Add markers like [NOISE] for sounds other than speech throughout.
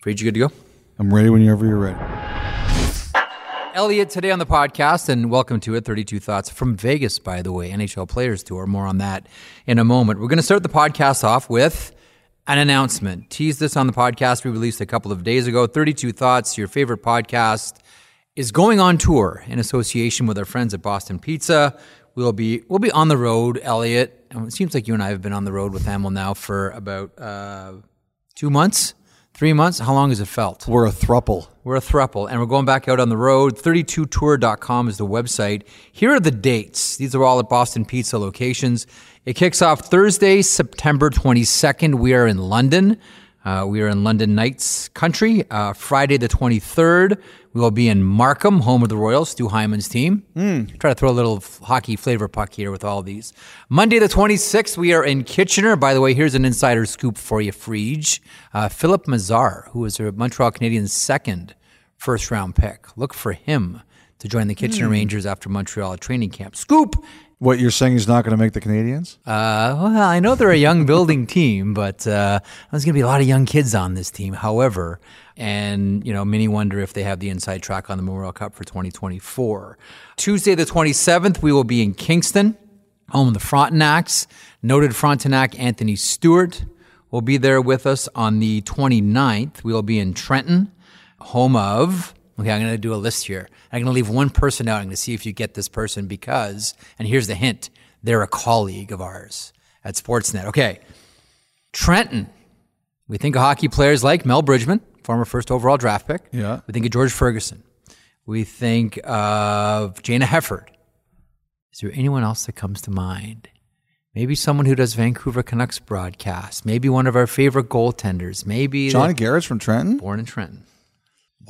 Freed, you good to go? I'm ready whenever you're ready. Elliot, today on the podcast, and welcome to it 32 Thoughts from Vegas, by the way, NHL Players Tour. More on that in a moment. We're going to start the podcast off with an announcement. Tease this on the podcast we released a couple of days ago. 32 Thoughts, your favorite podcast, is going on tour in association with our friends at Boston Pizza. We'll be we'll be on the road, Elliot. It seems like you and I have been on the road with Hamel now for about uh, two months, three months. How long has it felt? We're a thruple. We're a thruple, and we're going back out on the road. 32tour.com is the website. Here are the dates. These are all at Boston Pizza locations. It kicks off Thursday, September 22nd. We are in London. Uh, we are in London Knights country. Uh, Friday the 23rd, we will be in Markham, home of the Royals, Stu Hyman's team. Try to throw a little f- hockey flavor puck here with all these. Monday the 26th, we are in Kitchener. By the way, here's an insider scoop for you, Frege. Uh, Filip Mesar, who was a Montreal Canadiens' second first round pick. Look for him to join the Kitchener Rangers after Montreal training camp. Scoop! What you're saying is not going to make the Canadiens? Uh, well, I know they're a young building [LAUGHS] team, but uh, there's going to be a lot of young kids on this team. However, and you know, many wonder if they have the inside track on the Memorial Cup for 2024. Tuesday, the 27th, we will be in Kingston, home of the Frontenacs. Noted Frontenac Anthony Stewart will be there with us on the 29th. We will be in Trenton, home of. Okay, I'm going to do a list here. I'm going to leave one person out. I'm going to see if you get this person because, and here's the hint they're a colleague of ours at Sportsnet. Okay, Trenton. We think of hockey players like Mel Bridgman, former first overall draft pick. Yeah. We think of George Ferguson. We think of Jayna Hefford. Is there anyone else that comes to mind? Maybe someone who does Vancouver Canucks broadcast. Maybe one of our favorite goaltenders. Maybe Johnny Garrett's from Trenton? born in Trenton.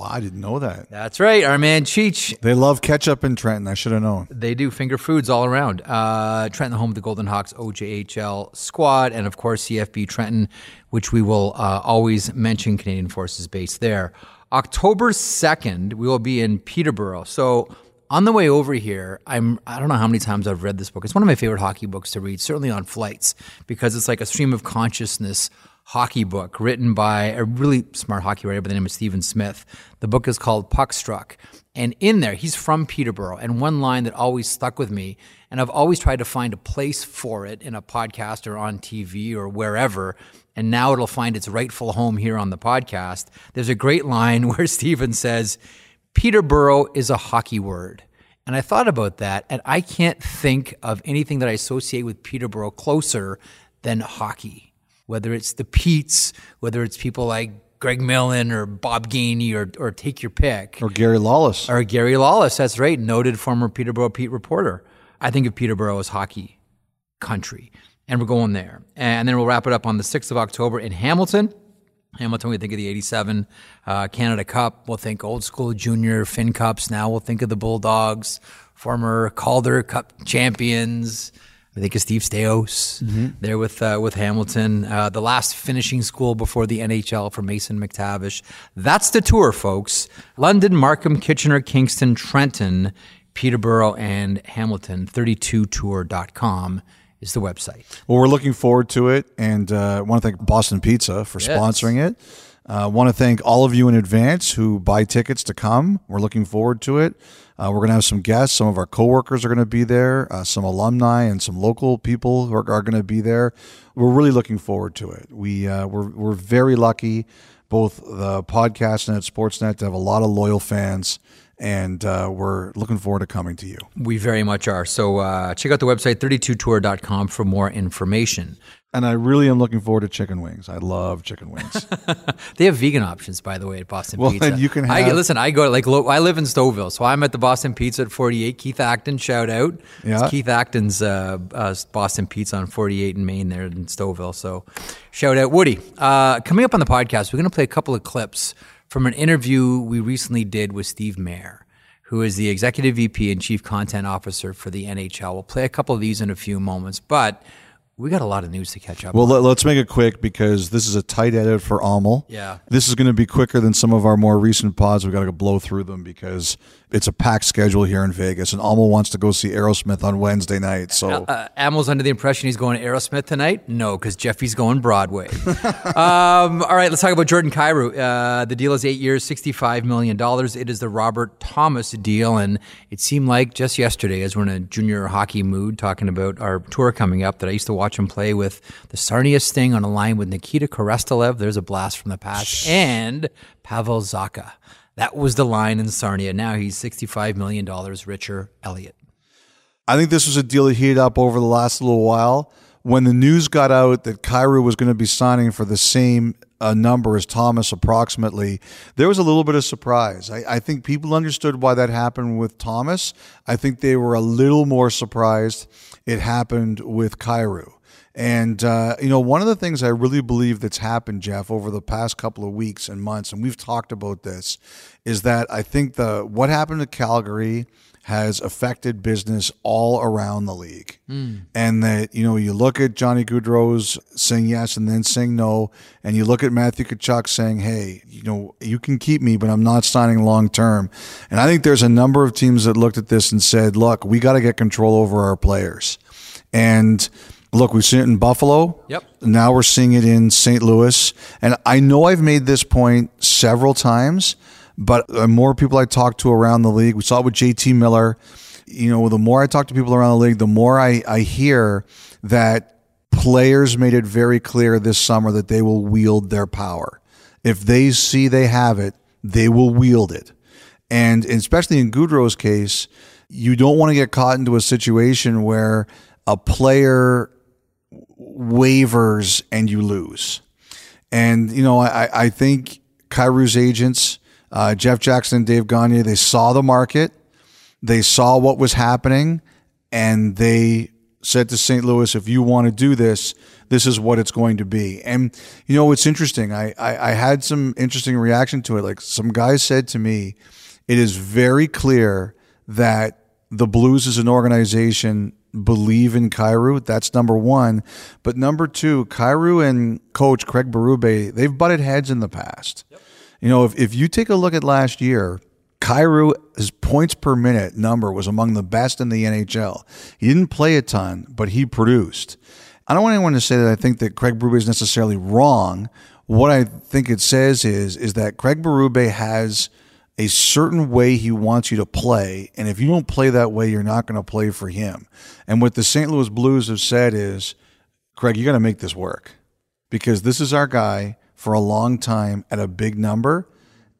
Wow, I didn't know that. That's right, our man Cheech. They love ketchup in Trenton. I should have known. They do finger foods all around. Uh, Trenton, the home of the Golden Hawks OJHL squad, and of course CFB Trenton, which we will uh, always mention. Canadian Forces base there. October second, we will be in Peterborough. So on the way over here, I'm I don't know how many times I've read this book. It's one of my favorite hockey books to read, certainly on flights, because it's like a stream of consciousness hockey book written by a really smart hockey writer by the name of Stephen Smith. The book is called Puckstruck. And in there, he's from Peterborough. And one line that always stuck with me, and I've always tried to find a place for it in a podcast or on TV or wherever. And now it'll find its rightful home here on the podcast. There's a great line [LAUGHS] where Stephen says, Peterborough is a hockey word. And I thought about that, and I can't think of anything that I associate with Peterborough closer than hockey. Whether it's the Petes, whether it's people like Greg Millen or Bob Gainey or, or take your pick. Or Gary Lawless. Or Gary Lawless, that's right, noted former Peterborough Pete reporter. I think of Peterborough as hockey country. And we're going there. And then we'll wrap it up on the 6th of October in Hamilton. Hamilton, we think of the 87 uh, Canada Cup. We'll think old school junior Fincups. Now we'll think of the Bulldogs, former Calder Cup champions. I think of Steve Staios there with uh, with Hamilton. Uh, the last finishing school before the NHL for Mason McTavish. That's the tour, folks. London, Markham, Kitchener, Kingston, Trenton, Peterborough, and Hamilton. 32tour.com is the website. Well, we're looking forward to it, and uh, want to thank Boston Pizza for sponsoring it. Uh, want to thank all of you in advance who buy tickets to come. We're looking forward to it. Uh, we're going to have some guests. Some of our coworkers are going to be there. Uh, some alumni and some local people who are, are going to be there. We're really looking forward to it. We uh, we're we're very lucky, both the podcast and at Sportsnet, to have a lot of loyal fans, and uh, we're looking forward to coming to you. We very much are. So uh, check out the website 32tour.com for more information. And I really am looking forward to chicken wings. I love chicken wings. [LAUGHS] They have vegan options, by the way, at Boston Well, Pizza. then [LAUGHS] you can I listen. I go like I live in Stouffville, so I'm at the Boston Pizza at 48. Keith Acton, shout out. Yeah. It's Keith Acton's uh, uh, Boston Pizza on 48 in Main, there in Stouffville. So shout out, Woody. Uh, coming up on the podcast, we're going to play a couple of clips from an interview we recently did with Steve Mayer. Who is the executive VP and chief content officer for the NHL? We'll play a couple of these in a few moments, but we got a lot of news to catch up. Well, on. let, us make it quick because this is a tight edit for Amel. Yeah. This is going to be quicker than some of our more recent pods. We've got to blow through them because it's a packed schedule here in Vegas, and Almo wants to go see Aerosmith on Wednesday night. So uh, Amel's under the impression he's going to Aerosmith tonight. No, because Jeffy's going Broadway. [LAUGHS] um, all right, let's talk about Jordan Kyrou. Uh, the deal is eight years, sixty-five million dollars. It is the Robert Thomas deal, and it seemed like just yesterday, as we're in a junior hockey mood, talking about our tour coming up, that I used to watch him play with the Sarnia thing on a line with Nikita Korostelev. There's a blast from the past, and Pavel Zacha. That was the line in Sarnia. Now he's $65 million richer. Elliot. I think this was a deal that heated up over the last little while. When the news got out that Kyrou was going to be signing for the same uh, number as Thomas, approximately, there was a little bit of surprise. I, I think people understood why that happened with Thomas. I think they were a little more surprised it happened with Kyrou. And, uh, you know, one of the things I really believe that's happened, Jeff, over the past couple of weeks and months, and we've talked about this, is that I think the what happened to Calgary has affected business all around the league. Mm. And that, you know, you look at Johnny Gaudreau's saying yes and then saying no, and you look at Matthew Tkachuk saying, hey, you know, you can keep me, but I'm not signing long term. And I think there's a number of teams that looked at this and said, look, we got to get control over our players. And, Look, we've seen it in Buffalo. Yep. Now we're seeing it in St. Louis. And I know I've made this point several times, but the more people I talk to around the league, we saw it with JT Miller. You know, the more I talk to people around the league, the more I, I hear that players made it very clear this summer that they will wield their power. If they see they have it, they will wield it. And especially in Gaudreau's case, you don't want to get caught into a situation where a player waivers and you lose. And, you know, I, I think Kyrou's agents, uh, Jeff Jackson and Dave Gagne, they saw the market, they saw what was happening, and they said to St. Louis, if you want to do this, this is what it's going to be. And, you know, it's interesting. I, I, I had some interesting reaction to it. Like some guys said to me, it is very clear that the Blues as an organization believe in Kyrou. That's number one. But number two, Kyrou and coach Craig Berube, they've butted heads in the past. Yep. You know, if, if you take a look at last year, Kyrou, his points per minute number was among the best in the NHL. He didn't play a ton, but he produced. I don't want anyone to say that I think that Craig Berube is necessarily wrong. What I think it says is is that Craig Berube has a certain way he wants you to play. And if you don't play that way, you're not going to play for him. And what the St. Louis Blues have said is, Craig, you got to make this work because this is our guy for a long time at a big number.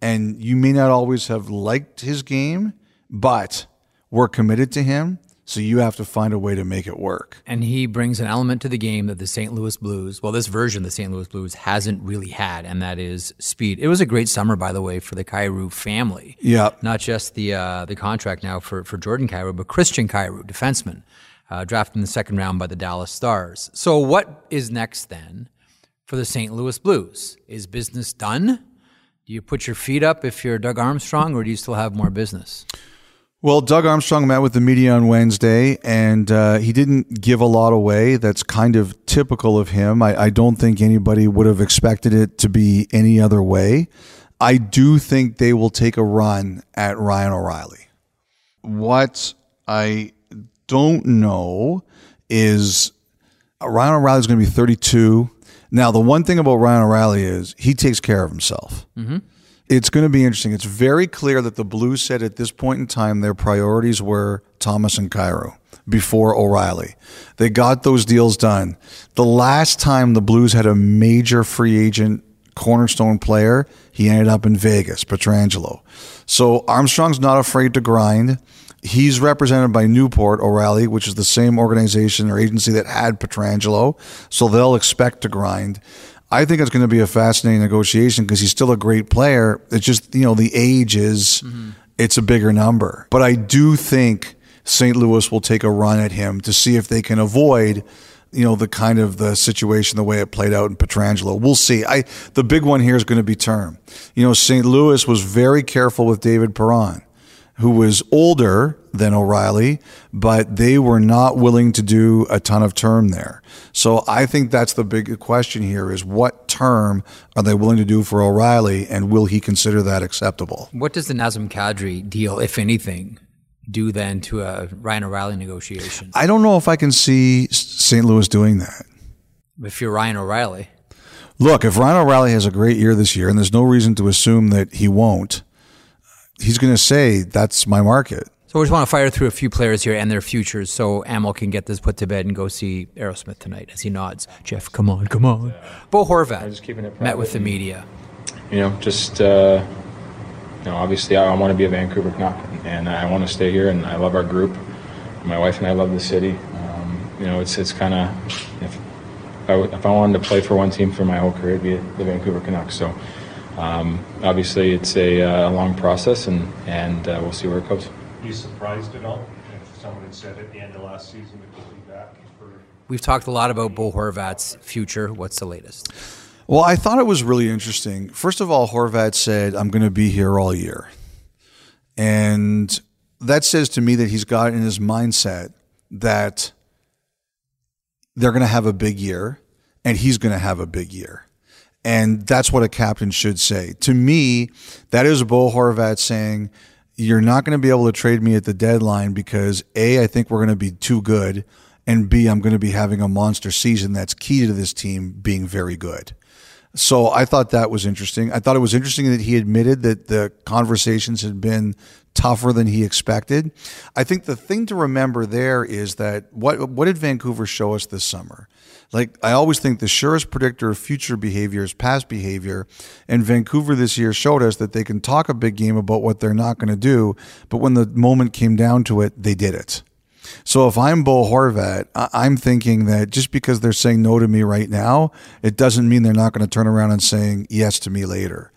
And you may not always have liked his game, but we're committed to him. So you have to find a way to make it work. And he brings an element to the game that the St. Louis Blues, well, this version of the St. Louis Blues hasn't really had, and that is speed. It was a great summer, by the way, for the Kyrou family. Yeah. Not just the uh, the contract now for, for Jordan Kyrou, but Christian Kyrou, defenseman, uh, drafted in the second round by the Dallas Stars. So what is next then for the St. Louis Blues? Is business done? Do you put your feet up if you're Doug Armstrong, or do you still have more business? Well, Doug Armstrong met with the media on Wednesday, and uh, he didn't give a lot away. That's kind of typical of him. I, I, don't think anybody would have expected it to be any other way. I do think they will take a run at Ryan O'Reilly. What I don't know is uh, Ryan O'Reilly is going to be 32. Now, the one thing about Ryan O'Reilly is he takes care of himself. Mm-hmm it's going to be interesting. It's very clear that the Blues said at this point in time their priorities were Thomas and Kyrou before O'Reilly. They got those deals done. The last time the Blues had a major free agent cornerstone player, he ended up in Vegas, Pietrangelo. So Armstrong's not afraid to grind. He's represented by Newport O'Reilly, which is the same organization or agency that had Pietrangelo. So they'll expect to grind. I think it's going to be a fascinating negotiation because he's still a great player. It's just, you know, the age is, mm-hmm. it's a bigger number. But I do think St. Louis will take a run at him to see if they can avoid, you know, the kind of the situation, the way it played out in Pietrangelo. We'll see. I, the big one here is going to be term. You know, St. Louis was very careful with David Perron who was older than O'Reilly, but they were not willing to do a ton of term there. So I think that's the big question here is what term are they willing to do for O'Reilly and will he consider that acceptable? What does the Nazem Kadri deal, if anything, do then to a Ryan O'Reilly negotiation? I don't know if I can see St. Louis doing that. If you're Ryan O'Reilly. Look, if Ryan O'Reilly has a great year this year, and there's no reason to assume that he won't, he's going to say that's my market. So we just want to fire through a few players here and their futures so Amel can get this put to bed and go see Aerosmith tonight as he nods. Jeff, come on, come on. Bo Horvat met with the media. You know, just, uh, you know, obviously I want to be a Vancouver Canuck and I want to stay here and I love our group. My wife and I love the city. Um, you know, it's, it's kind of, if, if I, if I wanted to play for one team for my whole career, it'd be the Vancouver Canucks. So, um, obviously, it's a, uh, long process, and and uh, we'll see where it goes. Are you surprised at all if someone had said at the end of last season that he'll be back for? We've talked a lot about Bo Horvat's future. What's the latest? Well, I thought it was really interesting. First of all, Horvat said, "I'm going to be here all year," and that says to me that he's got in his mindset that they're going to have a big year and he's going to have a big year. And that's what a captain should say. To me, that is Bo Horvat saying, You're not going to be able to trade me at the deadline because A, I think we're going to be too good. And B, I'm going to be having a monster season that's key to this team being very good. So I thought that was interesting. I thought it was interesting that he admitted that the conversations had been tougher than he expected. I think the thing to remember there is that what what did Vancouver show us this summer? Like I always think the surest predictor of future behavior is past behavior, and Vancouver this year showed us that they can talk a big game about what they're not going to do, but when the moment came down to it, they did it. So if I'm Bo Horvat, I'm thinking that just because they're saying no to me right now, it doesn't mean they're not going to turn around and saying yes to me later.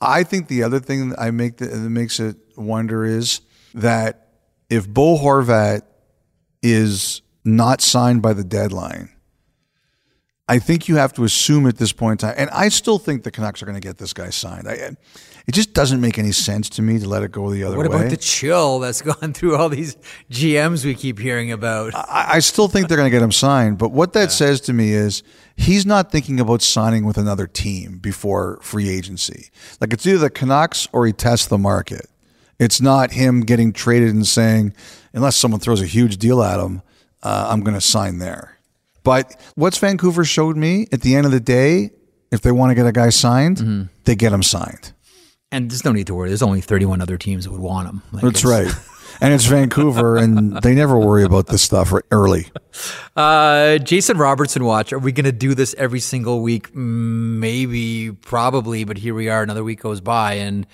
I think the other thing that I make that makes it wonder is that if Bo Horvat is not signed by the deadline, I think you have to assume at this point in time, and I still think the Canucks are going to get this guy signed. I, it just doesn't make any sense to me to let it go the other what way. What about the chill that's [LAUGHS] gone through all these GMs we keep hearing about? I, I still think they're going to get him signed, but what that yeah. says to me is he's not thinking about signing with another team before free agency. Like it's either the Canucks or he tests the market. It's not him getting traded and saying, unless someone throws a huge deal at him, uh, I'm going to sign there. But what's Vancouver showed me at the end of the day, if they want to get a guy signed, mm-hmm. they get him signed. And there's no need to worry. There's only 31 other teams that would want him. Like That's right. [LAUGHS] and it's Vancouver, and they never worry about this stuff early. Uh, Jason Robertson watch. Are we going to do this every single week? Maybe, probably, but here we are. Another week goes by, and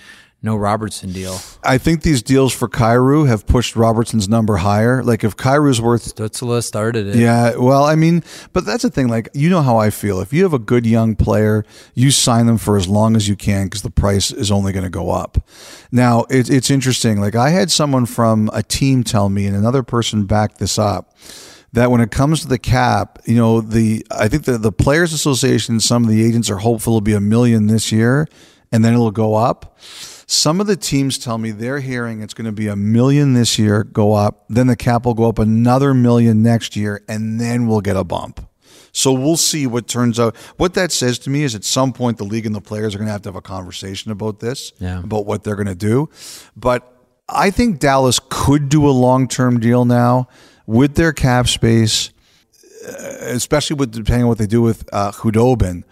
no Robertson deal. I think these deals for Kyrou have pushed Robertson's number higher. Like if Kyrou's worth Stützle started it. Yeah, well, I mean, but that's the thing. Like you know how I feel. If you have a good young player, you sign them for as long as you can because the price is only going to go up. Now it, it's interesting. Like I had someone from a team tell me, and another person backed this up that when it comes to the cap, you know, the I think the the players association, some of the agents are hopeful it'll be a million this year and then it'll go up. Some of the teams tell me they're hearing it's going to be a million this year, go up, then the cap will go up another million next year, and then we'll get a bump. So we'll see what turns out. What that says to me is at some point the league and the players are going to have to have a conversation about this, yeah. about what they're going to do. But I think Dallas could do a long term deal now with their cap space, uh, especially with depending on what they do with uh, Khudobin.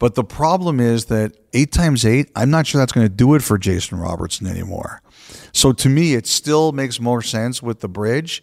But the problem is that eight times eight, I'm not sure that's going to do it for Jason Robertson anymore. So to me, it still makes more sense with the bridge.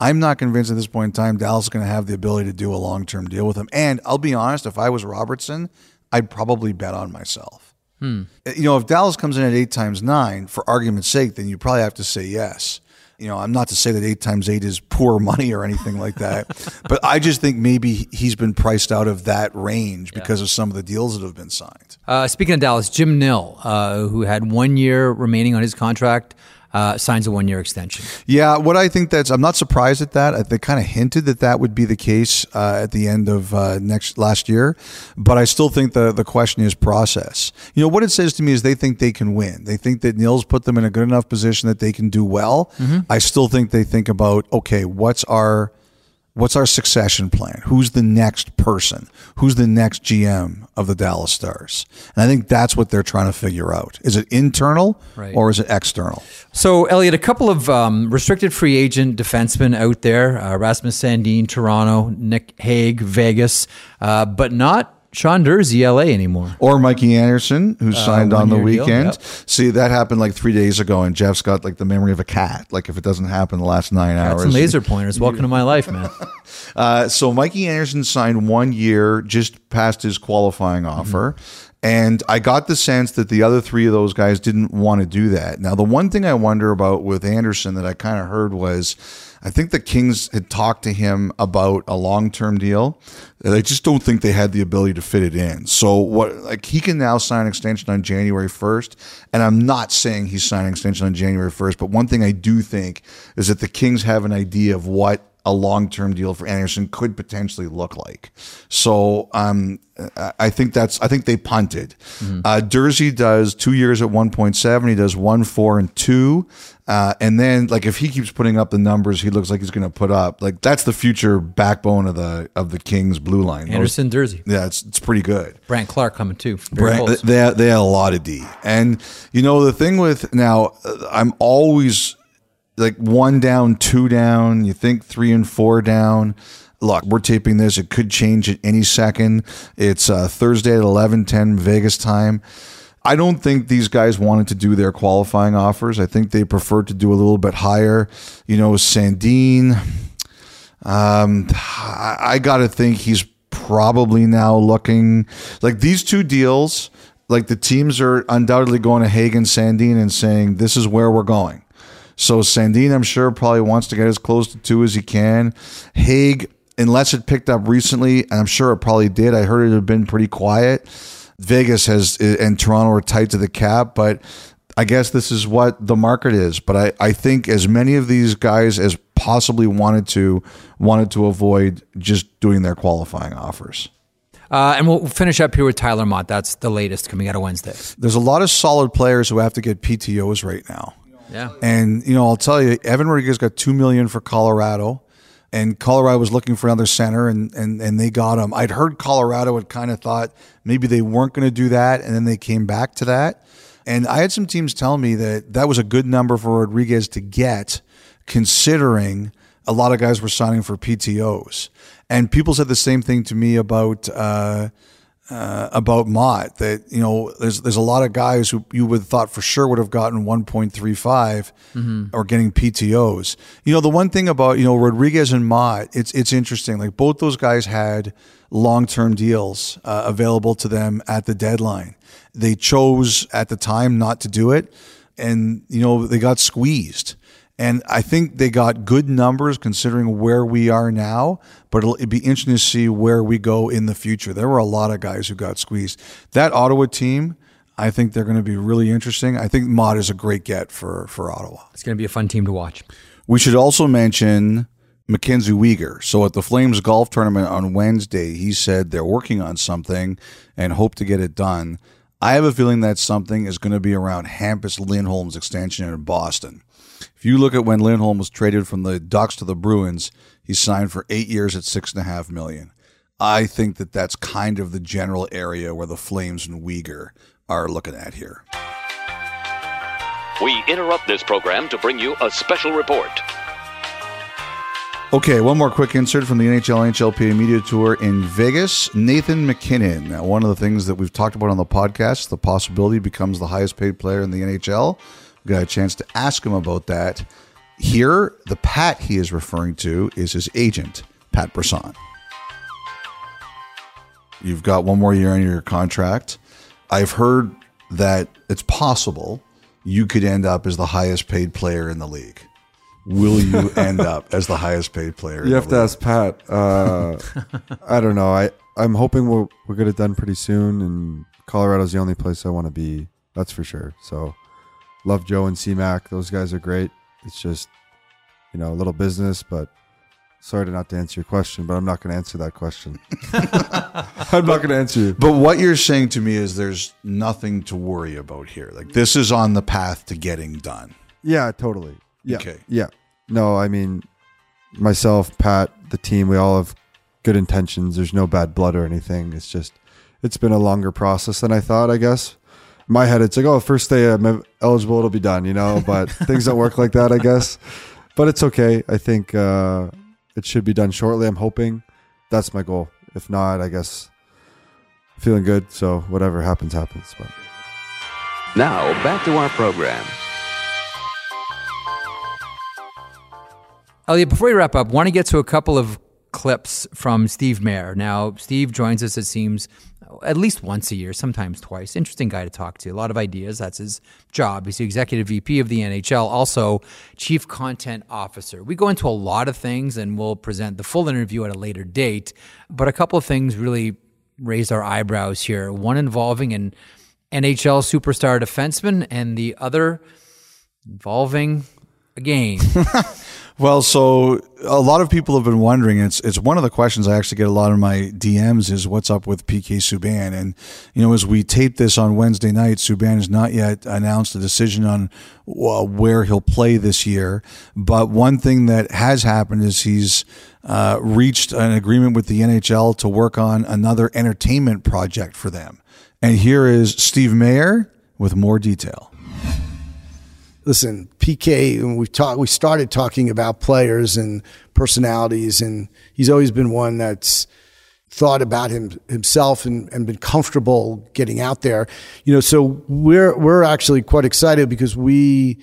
I'm not convinced at this point in time Dallas is going to have the ability to do a long term deal with him. And I'll be honest, if I was Robertson, I'd probably bet on myself. Hmm. You know, if Dallas comes in at eight times nine, for argument's sake, then you probably have to say yes you know, I'm not to say that eight times eight is poor money or anything like that, [LAUGHS] but I just think maybe he's been priced out of that range yeah. because of some of the deals that have been signed. Uh, speaking of Dallas, Jim Nill, uh, who had one year remaining on his contract, uh, signs a one year extension. Yeah, what I think that's I'm not surprised at that. I- They kind of hinted that that would be the case uh, at the end of uh, next last year, but I still think the the question is process. You know what it says to me is they think they can win. They think that Nill's put them in a good enough position that they can do well. I still think they think about okay, what's our What's our succession plan? Who's the next person? Who's the next GM of the Dallas Stars? And I think that's what they're trying to figure out. Is it internal Right. or is it external? So, Elliot, a couple of um, restricted free agent defensemen out there uh, Rasmus Sandin, Toronto, Nick Hague, Vegas, uh, but not Sean Durzi, LA anymore. Or Mikey Anderson, who signed on the Uh, one-year deal, weekend. yep. See, that happened like three days ago, and Jeff's got like the memory of a cat. Like if it doesn't happen the last nine Got hours. some laser pointers. Welcome to my life, man. [LAUGHS] Uh, so Mikey Anderson signed one year just past his qualifying Mm-hmm. offer. And I got the sense that the other three of those guys didn't want to do that. Now, the one thing I wonder about with Anderson that I kind of heard was I think the Kings had talked to him about a long term deal. They just don't think they had the ability to fit it in. So, what, like, he can now sign an extension on January 1st. And I'm not saying he's signing an extension on January 1st, but one thing I do think is that the Kings have an idea of what a long-term deal for Anderson could potentially look like. So um, I- think that's I think they punted. Uh, Durzi does two years at one point seven. He does one four and two, uh, and then like if he keeps putting up the numbers, he looks like he's going to put up. Like that's the future backbone of the of the Kings blue line. Those- Anderson, Durzi. yeah, it's it's pretty good. Brandt Clarke coming too. They, they had a lot of D. And, you know, the thing with now, I'm always like one down, two down. You think three and four down. Look, we're taping this. It could change at any second. It's uh, Thursday at 11:10 Vegas time. I don't think these guys wanted to do their qualifying offers. I think they preferred to do a little bit higher. You know, Sandin, um, I, I got to think he's probably now looking like these two deals. Like the teams are undoubtedly going to Hagen Sandin and saying this is where we're going. So Sandin, I'm sure, probably wants to get as close to two as he can. Hague, unless it picked up recently, and I'm sure it probably did. I heard it had been pretty quiet. Vegas has and Toronto are tight to the cap, but I guess this is what the market is. But I, I think as many of these guys as possibly wanted to wanted to avoid just doing their qualifying offers. Uh, and we'll finish up here with Tyler Motte. That's the latest coming out of Wednesday. There's a lot of solid players who have to get PTOs right now. Yeah. And you know, I'll tell you, Evan Rodrigues got two million for Colorado, and Colorado was looking for another center, and and and they got him. I'd heard Colorado had kind of thought maybe they weren't going to do that, and then they came back to that. And I had some teams tell me that that was a good number for Rodrigues to get, considering a lot of guys were signing for PTOs. And people said the same thing to me about. Uh, uh, about Motte that you know there's there's a lot of guys who you would have thought for sure would have gotten 1.35 or getting PTOs. You know the one thing about you know Rodrigues and Motte it's it's interesting like both those guys had long term deals uh, available to them at the deadline. They chose at the time not to do it, and you know they got squeezed. And I think they got good numbers considering where we are now, but it'll it'd be interesting to see where we go in the future. There were a lot of guys who got squeezed. That Ottawa team, I think they're going to be really interesting. I think Motte is a great get for, for Ottawa. It's going to be a fun team to watch. We should also mention Mackenzie Weegar. So at the Flames golf tournament on Wednesday, he said they're working on something and hope to get it done. I have a feeling that something is going to be around Hampus Lindholm's extension in Boston. If you look at when Lindholm was traded from the Ducks to the Bruins, he signed for eight years at six and a half million. I think that that's kind of the general area where the Flames and Weegar are looking at here. We interrupt this program to bring you a special report. Okay, one more quick insert from the NHL NHLPA Media Tour in Vegas. Nathan MacKinnon. Now, one of the things that we've talked about on the podcast, the possibility becomes the highest paid player in the NHL. Got a chance to ask him about that. Here, the Pat he is referring to is his agent, Pat Brisson. You've got one more year on your contract. I've heard that it's possible you could end up as the highest paid player in the league. Will you [LAUGHS] end up as the highest paid player? in You have to league? ask Pat. Uh, [LAUGHS] I don't know. I I'm hoping we'll we'll get it done pretty soon. And Colorado's the only place I want to be. That's for sure. So love Joe and C-Mac. Those guys are great. It's just, you know, a little business, but sorry to not to answer your question, but I'm not going to answer that question. [LAUGHS] [LAUGHS] I'm not going to answer you. But what you're saying to me is there's nothing to worry about here. Like this is on the path to getting done. Yeah, totally. Yeah. Okay. Yeah. No, I mean, myself, Pat, the team, we all have good intentions. There's no bad blood or anything. It's just, it's been a longer process than I thought, I guess. In my head, it's like, oh, first day I'm eligible, it'll be done, you know, but [LAUGHS] things don't work like that, I guess. But it's okay. I think uh, it should be done shortly. I'm hoping that's my goal. If not, I guess feeling good. So whatever happens, happens. But Now, back to our program. Elliot, before we wrap up, want to get to a couple of clips from Steve Mayer. Now, Steve joins us, it seems, at least once a year, sometimes twice. Interesting guy to talk to. A lot of ideas. That's his job. He's the executive VP of the NHL, also chief content officer. We go into a lot of things and we'll present the full interview at a later date. But a couple of things really raised our eyebrows here. One involving an NHL superstar defenseman, and the other involving a game. [LAUGHS] Well, so a lot of people have been wondering. It's it's one of the questions I actually get a lot in my DMs is what's up with PK Subban, and you know as we tape this on Wednesday night, Subban has not yet announced a decision on where he'll play this year. But one thing that has happened is he's uh, reached an agreement with the NHL to work on another entertainment project for them. And here is Steve Mayer with more detail listen, PK, and we've talked, we started talking about players and personalities, and he's always been one that's thought about him himself and, and been comfortable getting out there. You know, so we're we're actually quite excited because we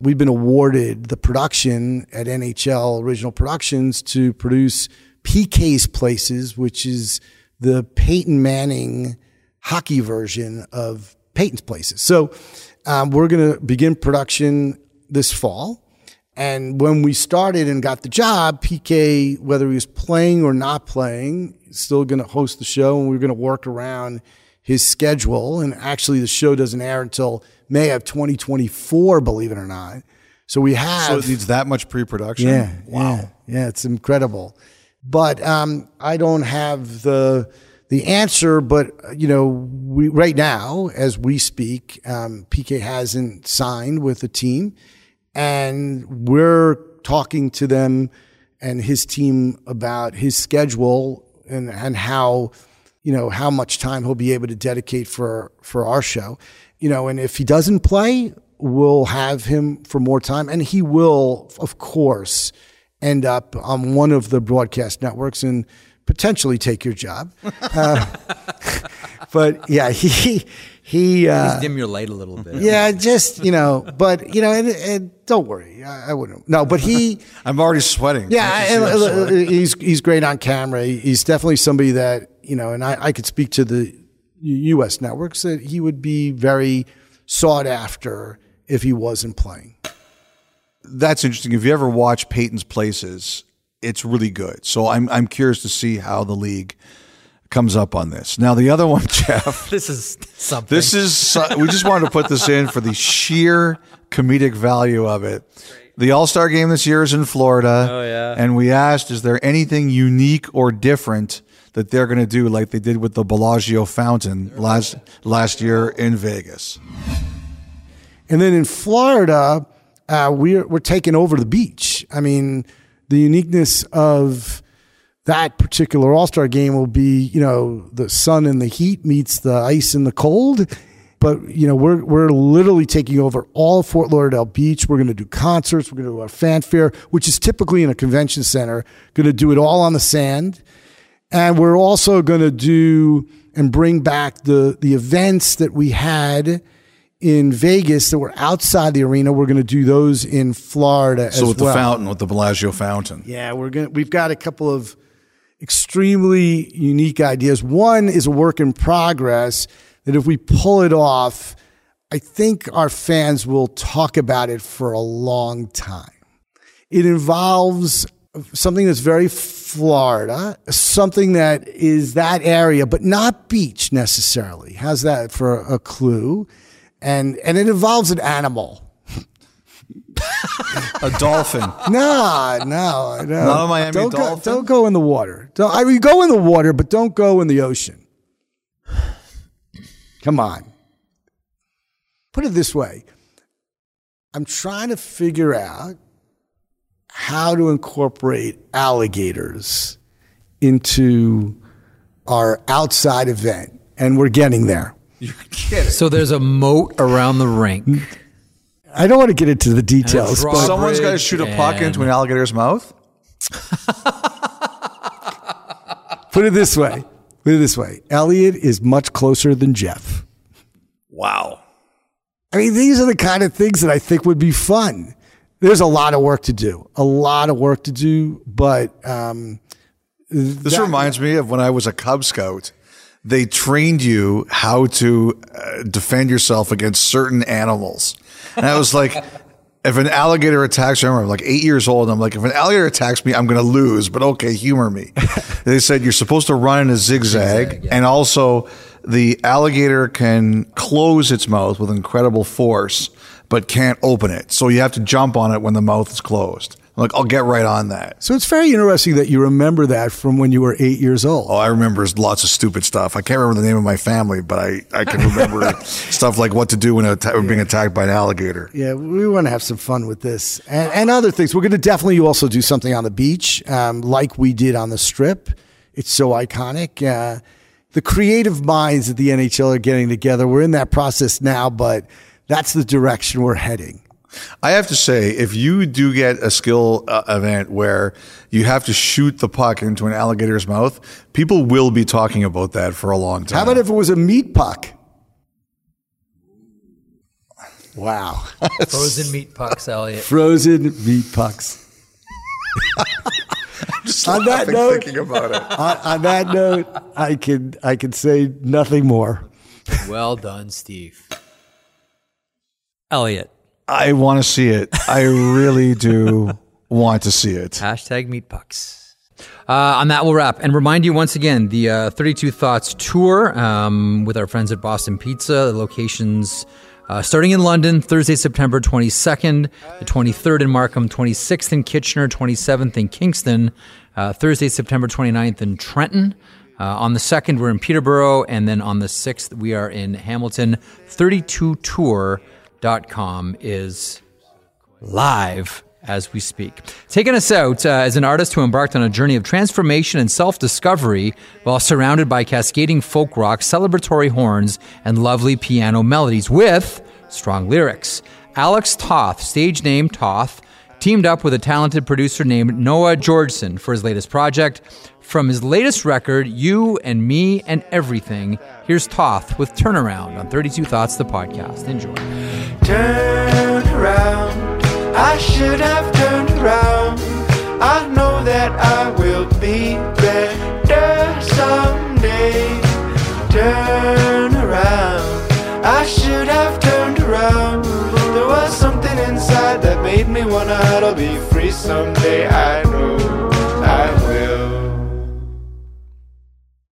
we've been awarded the production at NHL Original Productions to produce PK's Places, which is the Peyton Manning hockey version of Peyton's Places. So um, we're going to begin production this fall. And when we started and got the job, PK, whether he was playing or not playing, still going to host the show, and we're going to work around his schedule. And actually, the show doesn't air until May of 2024, believe it or not. So we have. So it needs that much pre-production. Yeah, Wow. yeah, yeah, it's incredible. But um, I don't have the the answer. But you know, we right now, as we speak, um, PK hasn't signed with a team, and we're talking to them and his team about his schedule and and how you know how much time he'll be able to dedicate for for our show. You know, and if he doesn't play, we'll have him for more time, and he will, of course, end up on one of the broadcast networks and potentially take your job. [LAUGHS] Uh, [LAUGHS] but yeah, he he. Uh, Dim your light a little bit. yeah, just you know, but you know, and, and don't worry, I, I wouldn't. No, but he. [LAUGHS] I'm already sweating. Yeah, I and, I'm sweating. he's he's great on camera. He's definitely somebody that you know, and I, I could speak to the U.S. networks that he would be very sought after if he wasn't playing. That's interesting. If you ever watch Peyton's Places, it's really good. So I'm I'm curious to see how the league comes up on this. Now the other one, [LAUGHS] Jeff. [LAUGHS] This is something. This is we just wanted to put this in for the sheer comedic value of it. The All Star Game this year is in Florida. Oh yeah, and we asked, is there anything unique or different that they're going to do, like they did with the Bellagio fountain last last year in Vegas? And then in Florida, uh, we're we're taking over the beach. I mean, the uniqueness of that particular All Star game will be, you know, the sun and the heat meets the ice and the cold. But you know, we're we're literally taking over all Fort Lauderdale Beach. We're going to do concerts. We're going to do our fanfare, which is typically in a convention center. Going to do it all on the sand, and we're also going to do and bring back the the events that we had in Vegas that were outside the arena. We're going to do those in Florida as well. So with well. the fountain, with the Bellagio fountain. Yeah, we're going. We've got a couple of extremely unique ideas. One is a work in progress that if we pull it off, I think our fans will talk about it for a long time. It involves something that's very Florida, something that is that area, but not beach necessarily. How's that for a clue? And and it involves an animal. A dolphin. [LAUGHS] No, no, no. Not a Miami don't Go, dolphin? don't go in the water. Don't, I mean, go in the water, but don't go in the ocean. Come on. Put it this way I'm trying to figure out how to incorporate alligators into our outside event, and we're getting there. So there's a moat around the rink. I don't want to get into the details, but Someone's got to shoot a puck and- into an alligator's mouth. [LAUGHS] put it this way. Put it this way. Elliot is much closer than Jeff. Wow. I mean, these are the kind of things that I think would be fun. There's a lot of work to do, a lot of work to do, but um, This that- reminds me of when I was a Cub Scout. They trained you how to uh, defend yourself against certain animals. And I was [LAUGHS] like, if an alligator attacks I remember I'm like eight years old. I'm like, if an alligator attacks me, I'm going to lose, but okay, humor me. [LAUGHS] they said you're supposed to run in a zigzag, Zigzag, yeah. and also the alligator can close its mouth with incredible force, but can't open it. So you have to jump on it when the mouth is closed. I'm like, I'll get right on that. so it's very interesting that you remember that from when you were eight years old. Oh, I remember lots of stupid stuff. I can't remember the name of my family, but I, I can remember [LAUGHS] stuff like what to do when, atta- when being attacked by an alligator. Yeah, we want to have some fun with this and, and other things. We're going to definitely also do something on the beach, um, like we did on the strip. It's so iconic. Uh, the creative minds at the NHL are getting together. We're in that process now, but that's the direction we're heading. I have to say, if you do get a skill uh, event where you have to shoot the puck into an alligator's mouth, people will be talking about that for a long time. How about if it was a meat puck? Wow. [LAUGHS] Frozen meat pucks, Elliot. Frozen meat pucks. [LAUGHS] on that note, thinking about it? [LAUGHS] on, on that note, I can I can say nothing more. Well done, Steve. Elliot. I want to see it. I really do want to see it. Hashtag meat pucks. Uh, on that, we'll wrap and remind you once again the uh, 32 Thoughts tour um, with our friends at Boston Pizza. The locations uh, starting in London, Thursday, September 22nd, the 23rd in Markham, 26th in Kitchener, 27th in Kingston, uh, Thursday, September 29th in Trenton. Uh, on the 2nd, we're in Peterborough, and then on the 6th, we are in Hamilton. 32tour.com is live as we speak. Taking us out uh, as an artist who embarked on a journey of transformation and self discovery while surrounded by cascading folk rock, celebratory horns, and lovely piano melodies with strong lyrics. Alex Toth, stage name Toth, teamed up with a talented producer named Noah Georgeson for his latest project. From his latest record, You and Me and Everything, here's Toth with Turnaround on 32 Thoughts, the podcast. Enjoy. turn around. I should have turned around. I know that I will be better someday. Turn around. I should have turned around. Inside that made me wanna to be free someday. I know.